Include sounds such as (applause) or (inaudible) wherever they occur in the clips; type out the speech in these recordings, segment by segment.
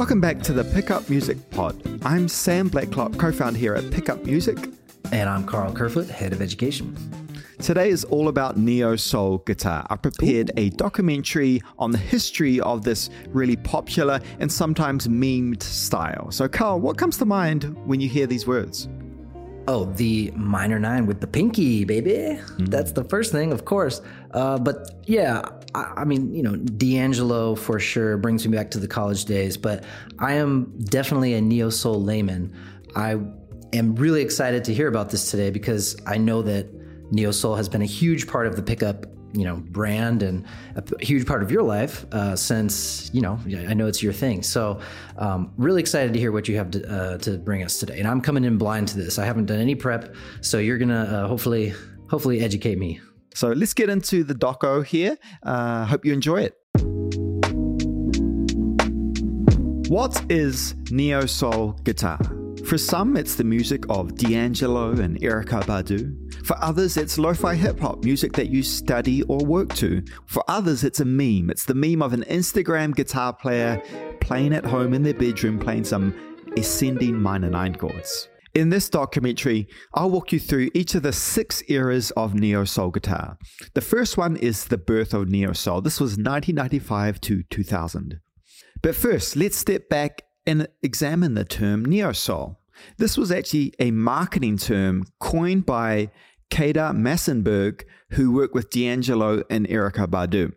Welcome back to the Pickup Music Pod. I'm Sam Blakelock, co founder here at Pickup Music. And I'm Karl Kerfoot, head of education. Today is all about neo soul guitar. I prepared a documentary on the history of this really popular and sometimes memed style. So, Karl, what comes to mind when you hear these words? Oh, the minor nine with the pinky, baby. Mm-hmm. That's the first thing, of course. Uh, but yeah, I, I, mean, you know, D'Angelo for sure brings me back to the college days, but I am definitely a neo soul layman. I am really excited to hear about this today because I know that neo soul has been a huge part of the pickup you know brand and a huge part of your life uh, since you know I know it's your thing. So um, really excited to hear what you have to, uh, to bring us today. And I'm coming in blind to this. I haven't done any prep, so you're gonna uh, hopefully hopefully educate me. So let's get into the doco here. Uh, hope you enjoy it. What is neo soul guitar? For some, it's the music of D'Angelo and Erykah Badu. For others, it's lo fi hip hop, music that you study or work to. For others, it's a meme. It's the meme of an Instagram guitar player playing at home in their bedroom, playing some ascending minor nine chords. In this documentary, I'll walk you through each of the six eras of neo soul guitar. The first one is the birth of neo soul. This was 1995 to 2000. But first, let's step back and examine the term neo soul. This was actually a marketing term coined by Kedar Massenburg, who worked with D'Angelo and Erykah Badu.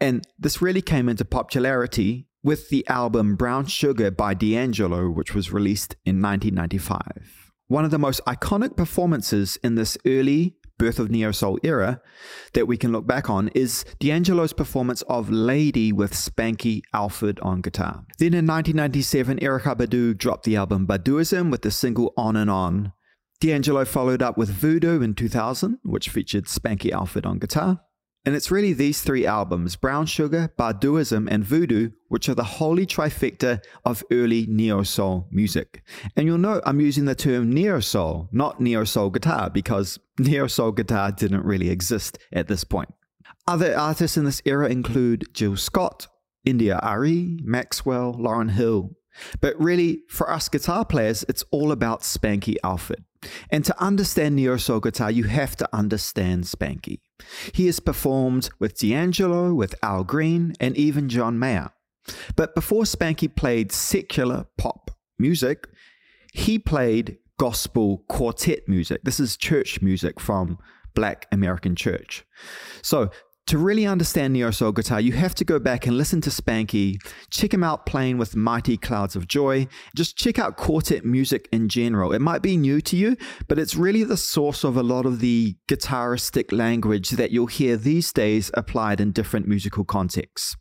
And this really came into popularity with the album Brown Sugar by D'Angelo, which was released in 1995. One of the most iconic performances in this early birth of neo soul era that we can look back on is D'Angelo's performance of Lady with Spanky Alford on guitar. Then in 1997, Erykah Badu dropped the album Baduizm with the single On and On. D'Angelo followed up with Voodoo in 2000, which featured Spanky Alford on guitar. And it's really these three albums, Brown Sugar, Baduizm, and Voodoo, which are the holy trifecta of early neo soul music. And you'll note I'm using the term neo soul, not neo soul guitar, because (laughs) neo soul guitar didn't really exist at this point. Other artists in this era include Jill Scott, India.Arie, Maxwell, Lauryn Hill. But really, for us guitar players, it's all about Spanky Alford. And to understand neo soul guitar, you have to understand Spanky. He has performed with D'Angelo, with Al Green, and even John Mayer. But before Spanky played secular pop music, he played gospel quartet music. This is church music from Black American Church. So to really understand neo soul guitar, you have to go back and listen to Spanky, check him out playing with Mighty Clouds of Joy. Just check out quartet music in general. It might be new to you, but it's really the source of a lot of the guitaristic language that you'll hear these days applied in different musical contexts.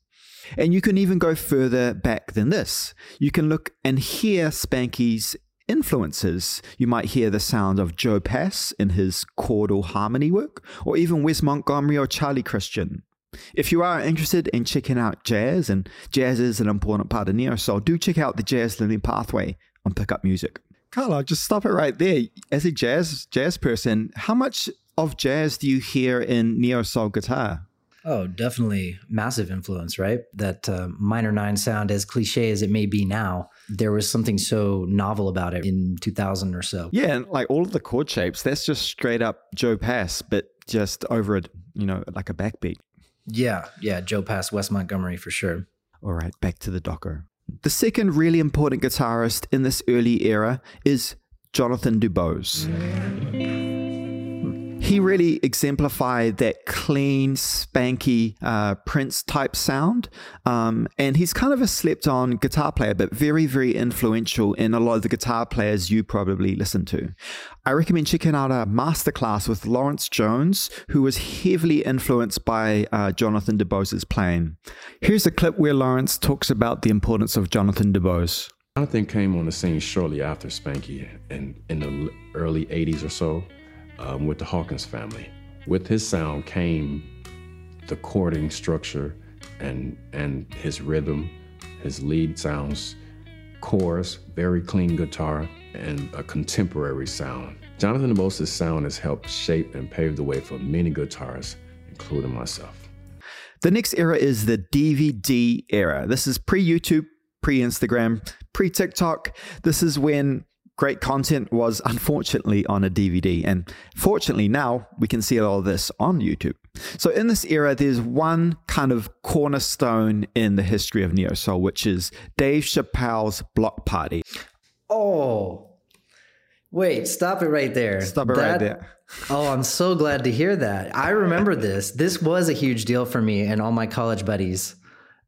And you can even go further back than this. You can look and hear Spanky's influences. You might hear the sound of Joe Pass in his chordal harmony work, or even Wes Montgomery or Charlie Christian. If you are interested in checking out jazz, and jazz is an important part of neo soul, do check out the Jazz Learning Pathway on Pickup Music. Carla, just stop it right there. As a jazz jazz person, how much of jazz do you hear in neo soul guitar? Oh, definitely massive influence, right? That uh, minor nine sound, as cliche as it may be now, there was something so novel about it in 2000 or so. Yeah, and like all of the chord shapes, that's just straight up Joe Pass, but just over it, you know, like a backbeat. Yeah, yeah, Joe Pass, Wes Montgomery for sure. All right, back to the Docker. The second really important guitarist in this early era is Jonathan Dubose he really exemplified that clean, spanky uh, Prince type sound. Um, and he's kind of a slept on guitar player, but very, very influential in a lot of the guitar players you probably listen to. I recommend checking out a masterclass with Lawrence Jones, who was heavily influenced by uh, Jonathan DuBose's playing. Here's a clip where Lawrence talks about the importance of Jonathan DuBose. Jonathan came on the scene shortly after Spanky in, in the early 80s or so um, with the Hawkins family. With his sound came the chording structure and, and his rhythm, his lead sounds, chorus, very clean guitar, and a contemporary sound. Jonathan DuBose's sound has helped shape and pave the way for many guitarists, including myself. The next era is the DVD era. This is pre YouTube, pre Instagram, pre TikTok. This is when great content was unfortunately on a DVD. And fortunately, now we can see all of this on YouTube. So, in this era, there's one kind of cornerstone in the history of Neo Soul, which is Dave Chappelle's Block Party. Oh, wait, stop it right there. Stop it That- right there. Oh, I'm so glad to hear that. I remember this. This was a huge deal for me and all my college buddies.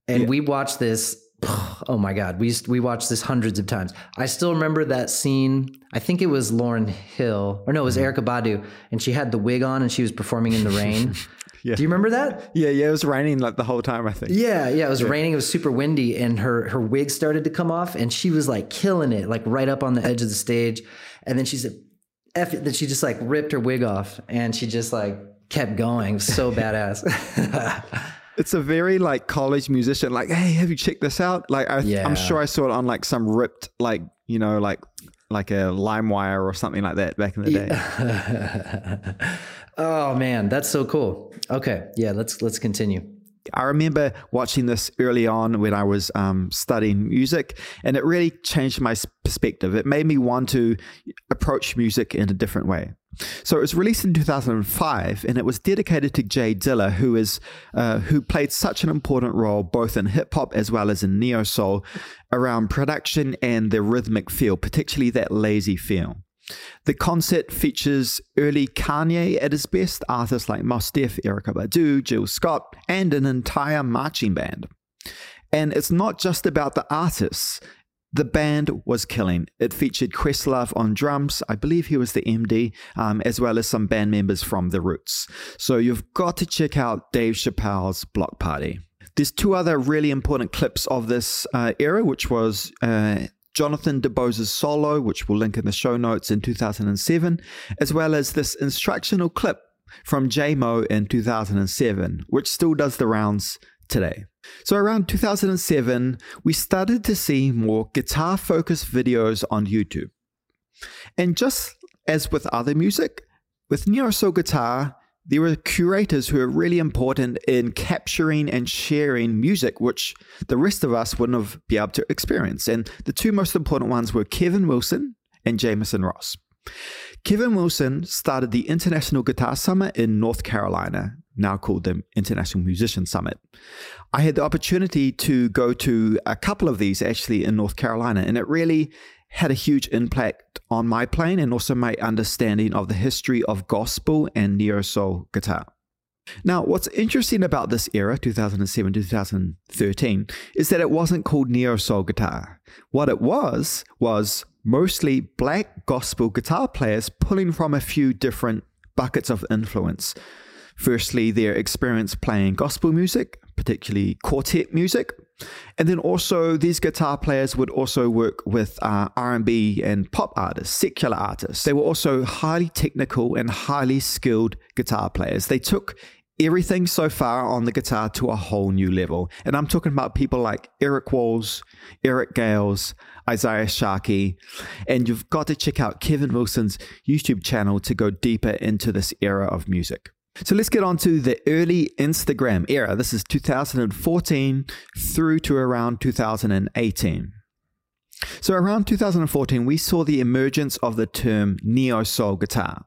And we watched this. (sighs) Oh my God. We, used- we watched this hundreds of times. I still remember that scene. I think it was Lauryn Hill, or no, it was mm-hmm. Erykah Badu, and she had the wig on and she was performing in the (laughs) rain. Yeah. Do you remember that? Yeah, yeah, it was raining like the whole time, I think. Yeah, yeah. It was raining. It was super windy, and her her wig started to come off, and she was like killing it, like right up on the edge of the stage. And then she said, "F it." Then she just like ripped her wig off, and she just like kept going. So (laughs) badass. (laughs) It's a very like college musician, like, hey, have you checked this out? Like, I, Yeah. I'm sure I saw it on like some ripped, like, you know, like, like a LimeWire or something like that back in the day. (laughs) oh man, that's so cool. Okay, yeah. Let's let's continue. I remember watching this early on when I was um, studying music, and it really changed my perspective. It made me want to approach music in a different way. So it was released in 2005, and it was dedicated to Jay Dilla, who is uh, who played such an important role both in hip hop as well as in neo soul around production and the rhythmic feel, particularly that lazy feel. The concert features early Kanye at his best, artists like Mos Def, Erykah Badu, Jill Scott, and an entire marching band. And it's not just about the artists. The band was killing. It featured Questlove on drums. I believe he was the MD, um, as well as some band members from The Roots. So you've got to check out Dave Chappelle's Block Party. There's two other really important clips of this uh, era, which was uh, Jonathan DuBose's solo, which we'll link in the show notes in 2007, as well as this instructional clip from JMO in 2007, which still does the rounds today. So around 2007, we started to see more guitar focused videos on YouTube. And just as with other music, with Neo Soul Guitar, there were curators who are really important in capturing and sharing music, which the rest of us wouldn't have been able to experience. And the two most important ones were Kevin Wilson and Jameson Ross. Kevin Wilson started the International Guitar Summit in North Carolina, now called the International Musician Summit. I had the opportunity to go to a couple of these actually in North Carolina, and it really had a huge impact on my playing and also my understanding of the history of gospel and neo soul guitar. Now, what's interesting about this era, 2007 2013, is that it wasn't called neo soul guitar. What it was, was mostly black gospel guitar players pulling from a few different buckets of influence. Firstly, their experience playing gospel music, particularly quartet music, and then also these guitar players would also work with uh, R&B and pop artists, secular artists. They were also highly technical and highly skilled guitar players. They took everything so far on the guitar to a whole new level. And I'm talking about people like Eric Walls, Eric Gales, Isaiah Sharkey. And you've got to check out Kevin Wilson's YouTube channel to go deeper into this era of music. So let's get on to the early Instagram era. This is 2014 through to around 2018. So around 2014, we saw the emergence of the term neo soul guitar.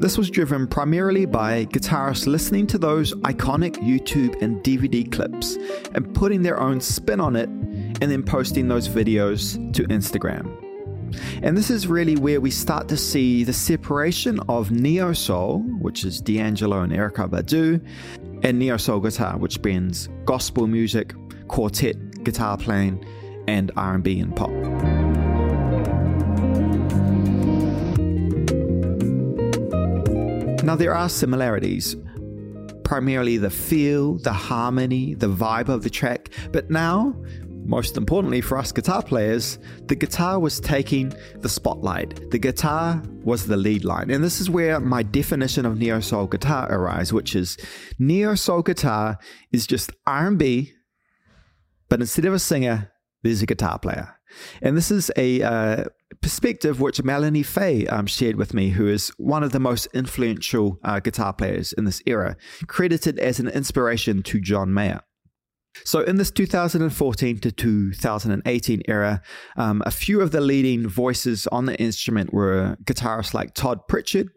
This was driven primarily by guitarists listening to those iconic YouTube and DVD clips and putting their own spin on it and then posting those videos to Instagram. And this is really where we start to see the separation of neo soul, which is D'Angelo and Erykah Badu, and neo soul guitar, which blends gospel music, quartet guitar playing, and R&B and pop. Now there are similarities, primarily the feel, the harmony, the vibe of the track, but now most importantly for us guitar players, the guitar was taking the spotlight. The guitar was the lead line. And this is where my definition of neo soul guitar arises, which is neo soul guitar is just R&B, but instead of a singer, there's a guitar player. And this is a uh, perspective which Melanie Faye um, shared with me, who is one of the most influential uh, guitar players in this era, credited as an inspiration to John Mayer. So, in this 2014 to 2018 era, um, a few of the leading voices on the instrument were guitarists like Todd Pritchard,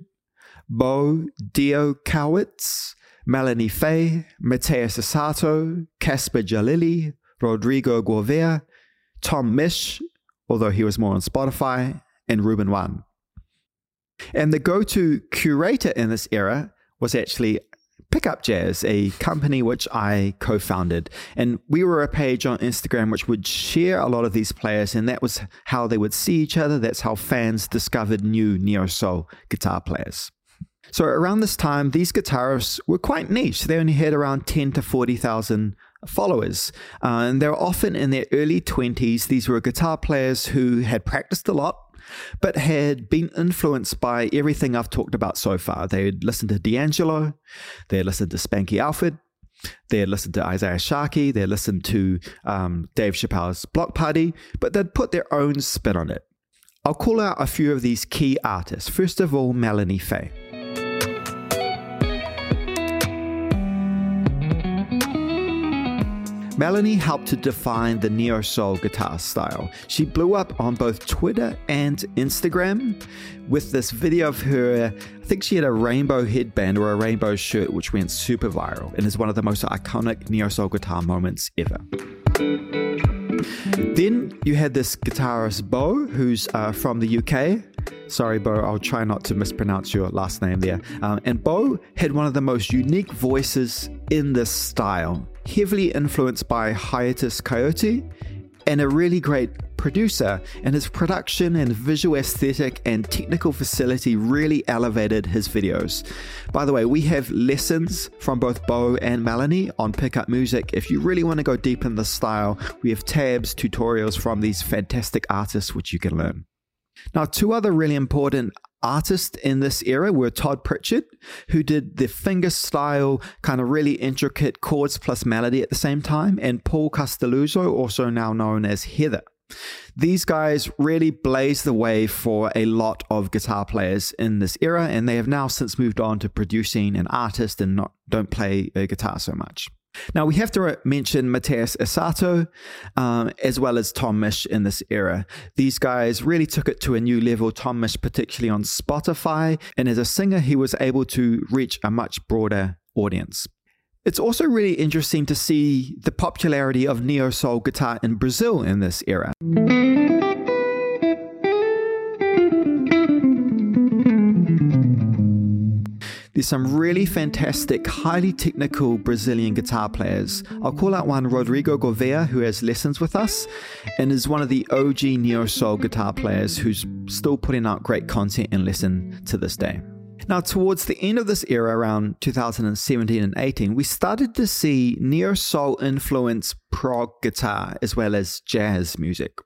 Bo Diakowitz, Melanie Faye, Mateus Asato, Casper Jalili, Rodrigo Gouveia, Tom Misch, although he was more on Spotify, and Ruben Wan. And the go to curator in this era was actually Pickup Jazz, a company which I co founded. And we were a page on Instagram which would share a lot of these players, and that was how they would see each other. That's how fans discovered new neo soul guitar players. So around this time, these guitarists were quite niche. They only had around 10 to 40,000 followers. Uh, and they're often in their early 20s. These were guitar players who had practiced a lot, but had been influenced by everything I've talked about so far. They had listened to D'Angelo, they had listened to Spanky Alford, they had listened to Isaiah Sharkey, they listened to um, Dave Chappelle's Block Party, but they'd put their own spin on it. I'll call out a few of these key artists. First of all, Melanie Faye. Melanie helped to define the neo soul guitar style. She blew up on both Twitter and Instagram with this video of her. I think she had a rainbow headband or a rainbow shirt, which went super viral and is one of the most iconic neo soul guitar moments ever. Then you had this guitarist Bo, who's uh, from the UK. Sorry, Bo, I'll try not to mispronounce your last name there. Um, and Bo had one of the most unique voices in this style, heavily influenced by Hiatus Kaiyote and a really great producer, and his production and visual aesthetic and technical facility really elevated his videos. By the way, we have lessons from both Bo and Melanie on Pickup Music. If you really want to go deep in the style, we have tabs, tutorials from these fantastic artists which you can learn. Now, two other really important artists in this era were Todd Pritchard, who did the finger style, kind of really intricate chords plus melody at the same time, and Paul Castelluzzo, also now known as Heather. These guys really blazed the way for a lot of guitar players in this era, and they have now since moved on to producing an artist and not don't play a guitar so much. Now, we have to mention Mateus Asato um, as well as Tom Misch in this era. These guys really took it to a new level, Tom Misch, particularly on Spotify. And as a singer, he was able to reach a much broader audience. It's also really interesting to see the popularity of neo soul guitar in Brazil in this era. There's some really fantastic, highly technical Brazilian guitar players. I'll call out one, Rodrigo Gouveia, who has lessons with us and is one of the OG neo soul guitar players who's still putting out great content and lesson to this day. Now, towards the end of this era, around 2017 and 18, we started to see neo soul influence prog guitar as well as jazz music.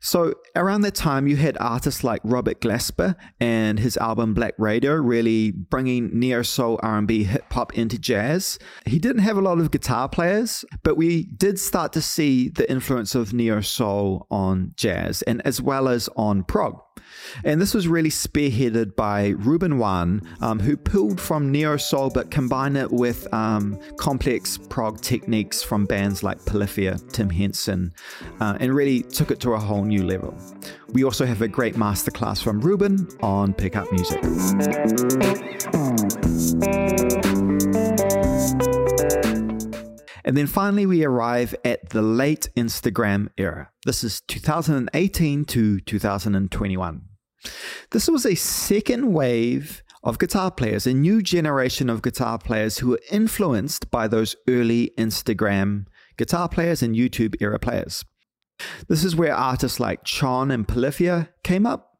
So around that time, you had artists like Robert Glasper and his album Black Radio really bringing neo soul, R&B, hip hop into jazz. He didn't have a lot of guitar players, but we did start to see the influence of neo soul on jazz and as well as on prog. And this was really spearheaded by Ruben Wan, um, who pulled from neo soul but combined it with um, complex prog techniques from bands like Polyphia, Tim Henson, uh, and really took it to a whole new level. We also have a great masterclass from Ruben on pickup music. And then finally, we arrive at the late Instagram era. This is 2018 to 2021. This was a second wave of guitar players, a new generation of guitar players who were influenced by those early Instagram guitar players and YouTube era players. This is where artists like Chon and Polyphia came up.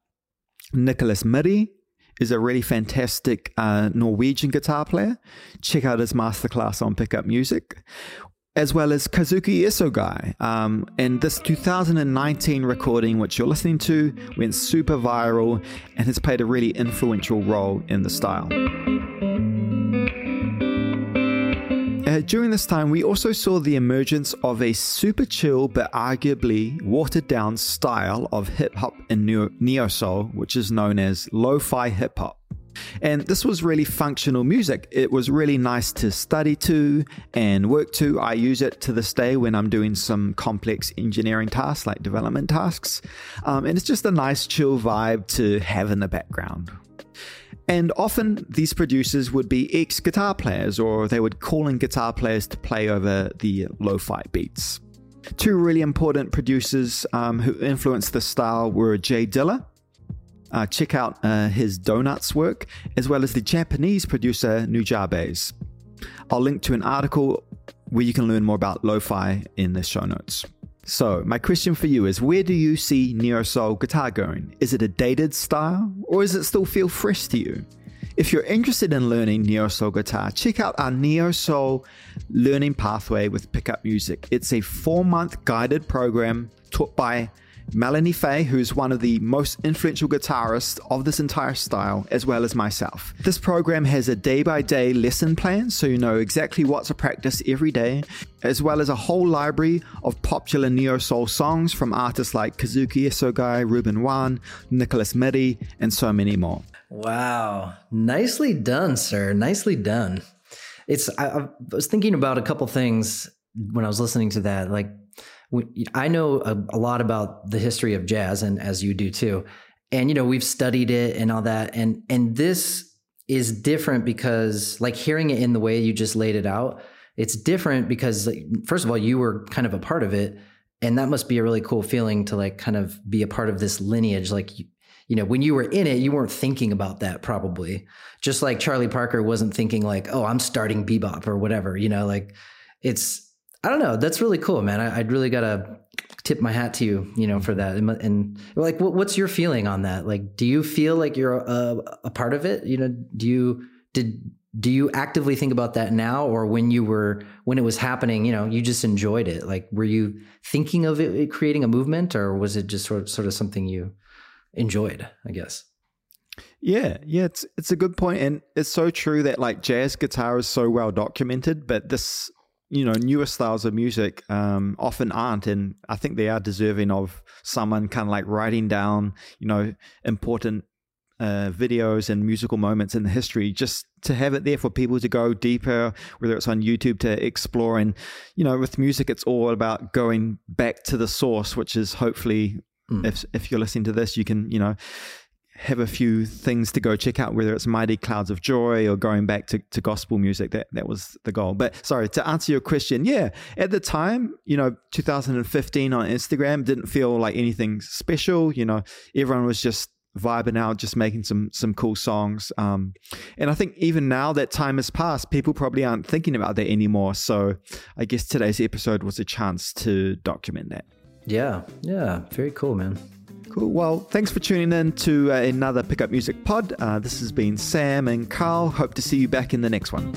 Nicholas Miri is a really fantastic uh, Norwegian guitar player. Check out his masterclass on Pickup Music as well as Kazuki Isogai. Um, and this 2019 recording, which you're listening to, went super viral and has played a really influential role in the style. Uh, during this time, we also saw the emergence of a super chill but arguably watered down style of hip hop and neo soul, which is known as lo fi hip hop. And this was really functional music. It was really nice to study to and work to. I use it to this day when I'm doing some complex engineering tasks like development tasks. Um, and it's just a nice, chill vibe to have in the background. And often these producers would be ex guitar players, or they would call in guitar players to play over the lo fi beats. Two really important producers um, who influenced the style were Jay Dilla. Uh, check out uh, his Donuts work, as well as the Japanese producer Nujabes. I'll link to an article where you can learn more about lo fi in the show notes. So, my question for you is where do you see Neo Soul guitar going? Is it a dated style or does it still feel fresh to you? If you're interested in learning Neo Soul guitar, check out our Neo Soul learning pathway with Pickup Music. It's a four month guided program taught by Melanie Faye, who's one of the most influential guitarists of this entire style, as well as myself. This program has a day by day lesson plan, so you know exactly what to practice every day, as well as a whole library of popular neo soul songs from artists like Kazuki Isogai, Ruben Wan, Nicholas Midi, and so many more. Wow. Nicely done, sir. Nicely done. It's, I, I was thinking about a couple things when I was listening to that. Like, I know a, a, lot about the history of jazz, and as you do too. And you know, we've studied it and all that, and and this is different because, like, hearing it in the way you just laid it out, it's different because, like, first of all, you were kind of a part of it, and that must be a really cool feeling to like kind of be a part of this lineage. Like, you, you know, when you were in it, you weren't thinking about that probably. Just like Charlie Parker wasn't thinking like, oh, I'm starting bebop or whatever. You know, like it's I don't know. That's really cool, man. I, would really gotta tip my hat to you, you know, for that. And, and like, what, what's your feeling on that? Like, do you feel like you're a, a part of it? You know, do you did do you actively think about that now, or when you were when it was happening? You know, you just enjoyed it. Like, were you thinking of it creating a movement, or was it just sort of, sort of something you enjoyed? I guess. Yeah, yeah, it's it's a good point, and it's so true that like jazz guitar is so well documented, but this you know newer styles of music um, often aren't and i think they are deserving of someone kind of like writing down you know important uh, videos and musical moments in the history just to have it there for people to go deeper whether it's on youtube to explore and you know with music it's all about going back to the source which is hopefully mm. if if you're listening to this you can you know have a few things to go check out, whether it's Mighty Clouds of Joy or going back to, to gospel music. That that was the goal. But sorry, to answer your question, yeah, at the time, you know, 2015 on Instagram didn't feel like anything special. You know, everyone was just vibing out, just making some some cool songs. Um, and I think even now that time has passed, people probably aren't thinking about that anymore. So I guess today's episode was a chance to document that. Yeah, yeah, very cool, man. Cool. Well, thanks for tuning in to uh, another Pickup Music Pod. Uh, this has been Sam and Karl. Hope to see you back in the next one.